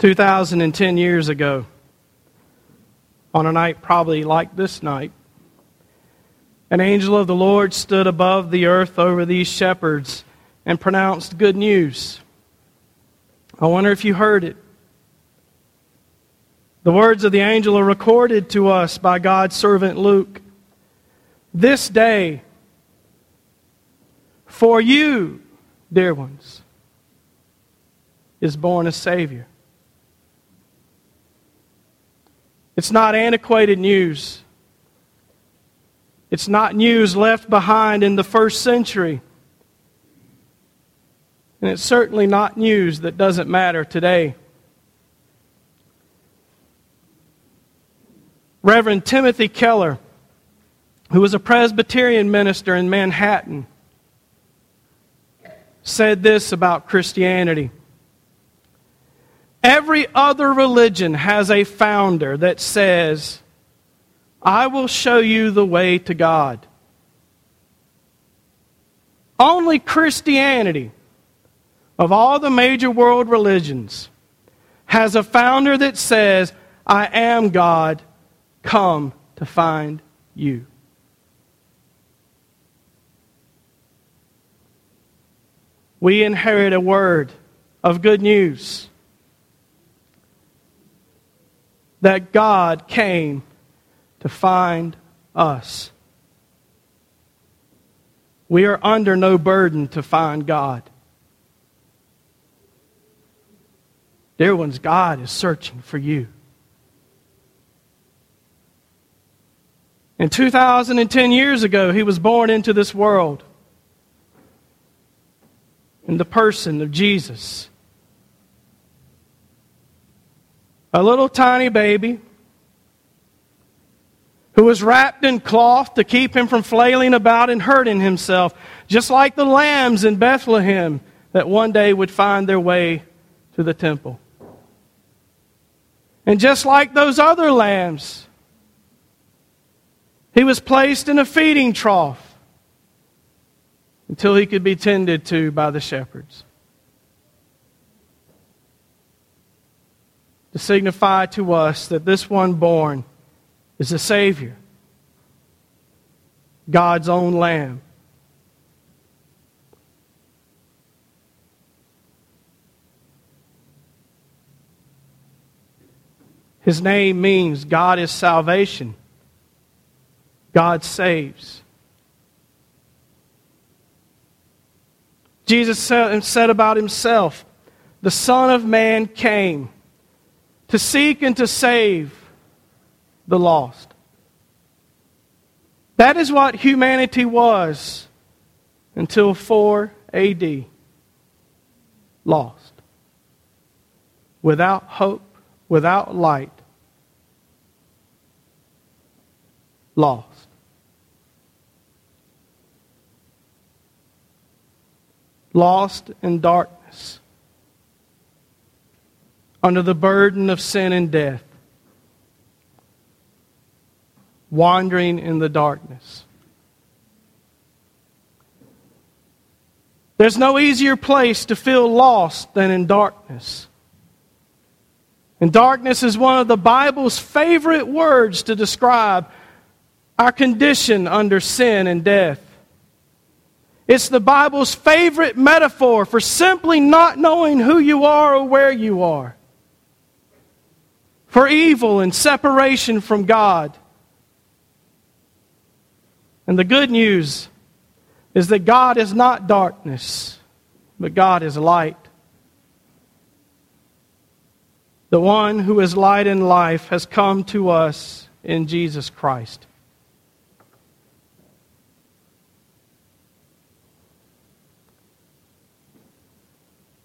2010 years ago, on a night probably like this night, an angel of the Lord stood above the earth over these shepherds and pronounced good news. I wonder if you heard it. The words of the angel are recorded to us by God's servant Luke. This day, for you, dear ones, is born a Savior. It's not antiquated news. It's not news left behind in the first century. And it's certainly not news that doesn't matter today. Reverend Timothy Keller, who was a Presbyterian minister in Manhattan, said this about Christianity. Every other religion has a founder that says, I will show you the way to God. Only Christianity, of all the major world religions, has a founder that says, I am God, come to find you. We inherit a word of good news that God came to find us. We are under no burden to find God. Dear ones, God is searching for you. And 2010 years ago, he was born into this world in the person of Jesus. A little tiny baby who was wrapped in cloth to keep him from flailing about and hurting himself, just like the lambs in Bethlehem that one day would find their way to the temple. And just like those other lambs, he was placed in a feeding trough until he could be tended to by the shepherds. To signify to us that this one born is a Savior, God's own Lamb. His name means God is salvation. God saves. Jesus said about himself, the Son of Man came to seek and to save the lost. That is what humanity was until 4 AD. Lost. Without hope, without light. Lost. Lost in darkness under the burden of sin and death, wandering in the darkness. There's no easier place to feel lost than in darkness. And darkness is one of the Bible's favorite words to describe our condition under sin and death. It's the Bible's favorite metaphor for simply not knowing who you are or where you are for evil and separation from God. And the good news is that God is not darkness, but God is light. The one who is light and life has come to us in Jesus Christ.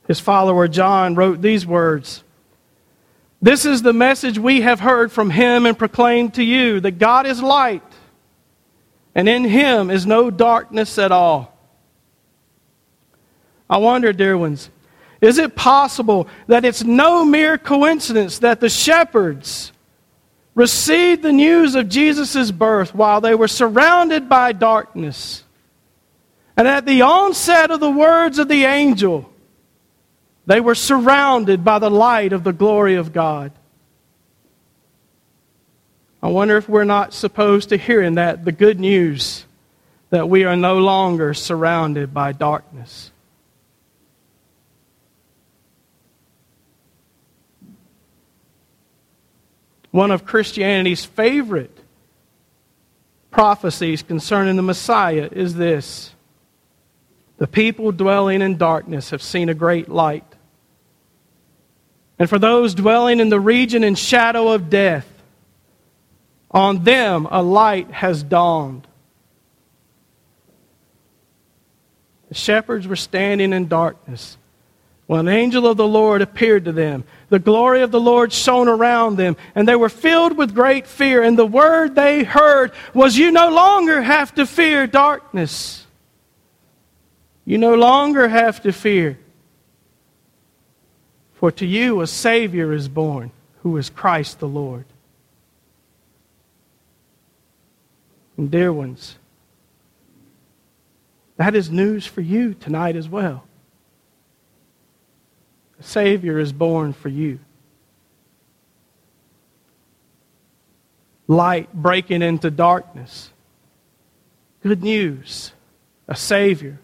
His follower John wrote these words this is the message we have heard from him and proclaimed to you that God is light, and in him is no darkness at all. I wonder, dear ones, is it possible that it's no mere coincidence that the shepherds received the news of Jesus' birth while they were surrounded by darkness? And at the onset of the words of the angel, They were surrounded by the light of the glory of God. I wonder if we're not supposed to hear in that the good news that we are no longer surrounded by darkness. One of Christianity's favorite prophecies concerning the Messiah is this The people dwelling in darkness have seen a great light. And for those dwelling in the region and shadow of death, on them a light has dawned. The shepherds were standing in darkness when an angel of the Lord appeared to them. The glory of the Lord shone around them, and they were filled with great fear. And the word they heard was, You no longer have to fear darkness. You no longer have to fear. For to you a Savior is born, who is Christ the Lord. And dear ones, that is news for you tonight as well. A Savior is born for you. Light breaking into darkness. Good news. A Savior.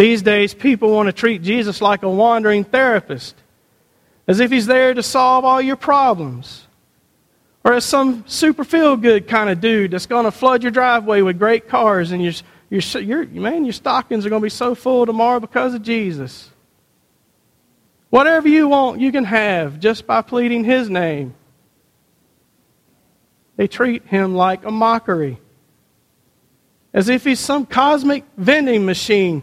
These days, people want to treat Jesus like a wandering therapist, as if he's there to solve all your problems. Or as some super feel good kind of dude that's going to flood your driveway with great cars and your, your, your, man, your stockings are going to be so full tomorrow because of Jesus. Whatever you want, you can have just by pleading his name. They treat him like a mockery, as if he's some cosmic vending machine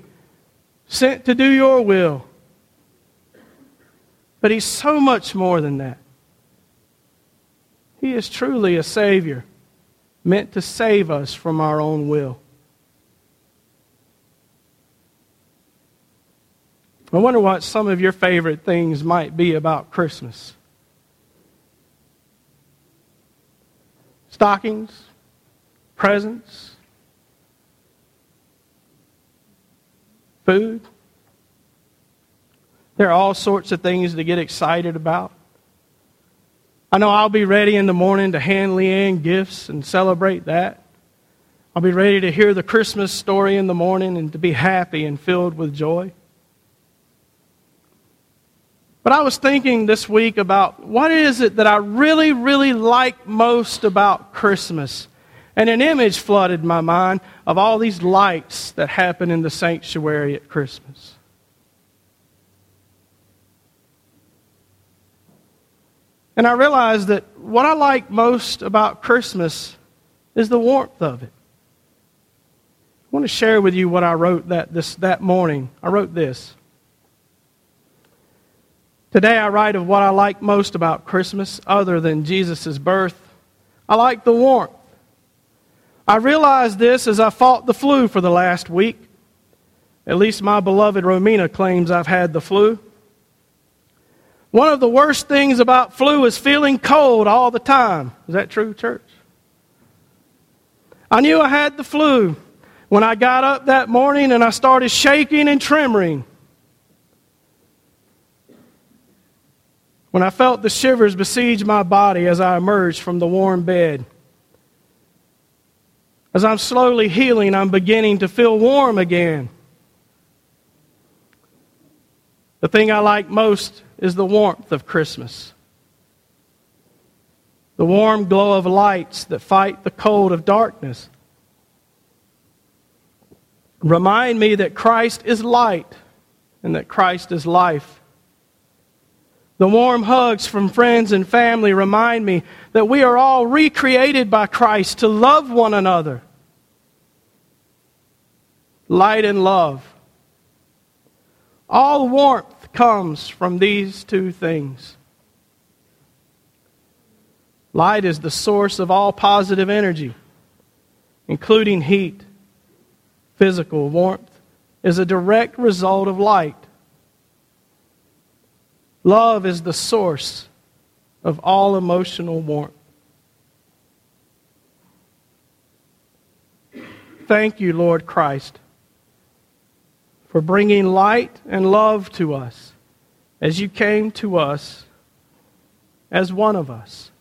sent to do your will. But he's so much more than that. He is truly a Savior, meant to save us from our own will. I wonder what some of your favorite things might be about Christmas. Stockings, presents, food. There are all sorts of things to get excited about. I know I'll be ready in the morning to hand Leanne gifts and celebrate that. I'll be ready to hear the Christmas story in the morning and to be happy and filled with joy. But I was thinking this week about what is it that I really, really like most about Christmas. And an image flooded my mind of all these lights that happen in the sanctuary at Christmas. And I realized that what I like most about Christmas is the warmth of it. I want to share with you what I wrote that, this, that morning. I wrote this. Today I write of what I like most about Christmas, other than Jesus' birth. I like the warmth. I realized this as I fought the flu for the last week. At least my beloved Romina claims I've had the flu. One of the worst things about flu is feeling cold all the time. Is that true, church? I knew I had the flu when I got up that morning and I started shaking and trembling. When I felt the shivers besiege my body as I emerged from the warm bed. As I'm slowly healing, I'm beginning to feel warm again. The thing I like most is the warmth of Christmas. The warm glow of lights that fight the cold of darkness. Remind me that Christ is light and that Christ is life. The warm hugs from friends and family remind me that we are all recreated by Christ to love one another. Light and love. All warmth comes from these two things. Light is the source of all positive energy, including heat. Physical warmth is a direct result of light. Love is the source of all emotional warmth. Thank you, Lord Christ, for bringing light and love to us as you came to us as one of us.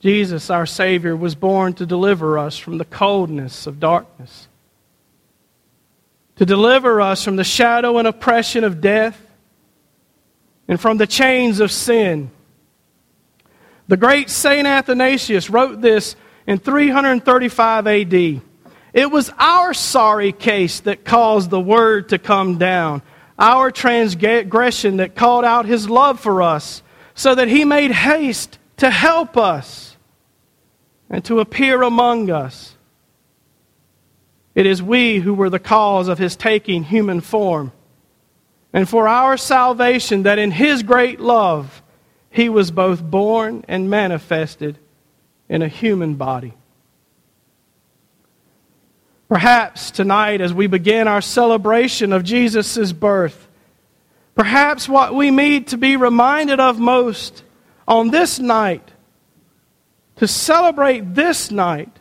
Jesus, our Savior, was born to deliver us from the coldness of darkness, to deliver us from the shadow and oppression of death, and from the chains of sin. The great St. Athanasius wrote this in 335 AD. It was our sorry case that caused the word to come down, our transgression that called out his love for us, so that he made haste to help us and to appear among us. It is we who were the cause of his taking human form, and for our salvation that in his great love he was both born and manifested in a human body. Perhaps tonight, as we begin our celebration of Jesus' birth, perhaps what we need to be reminded of most on this night, to celebrate this night,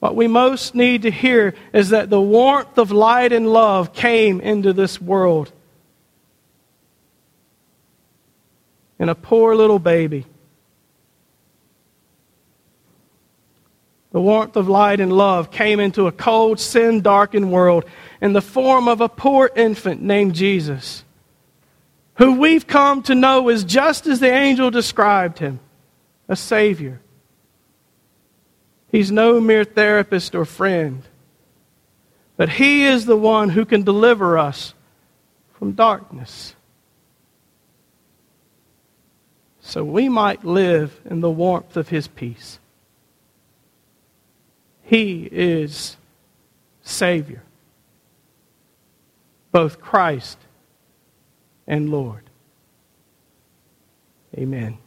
what we most need to hear is that the warmth of light and love came into this world in a poor little baby. The warmth of light and love came into a cold, sin darkened world in the form of a poor infant named Jesus, who we've come to know is just as the angel described him a Savior. He's no mere therapist or friend, but He is the one who can deliver us from darkness. So we might live in the warmth of His peace. He is Savior, both Christ and Lord. Amen.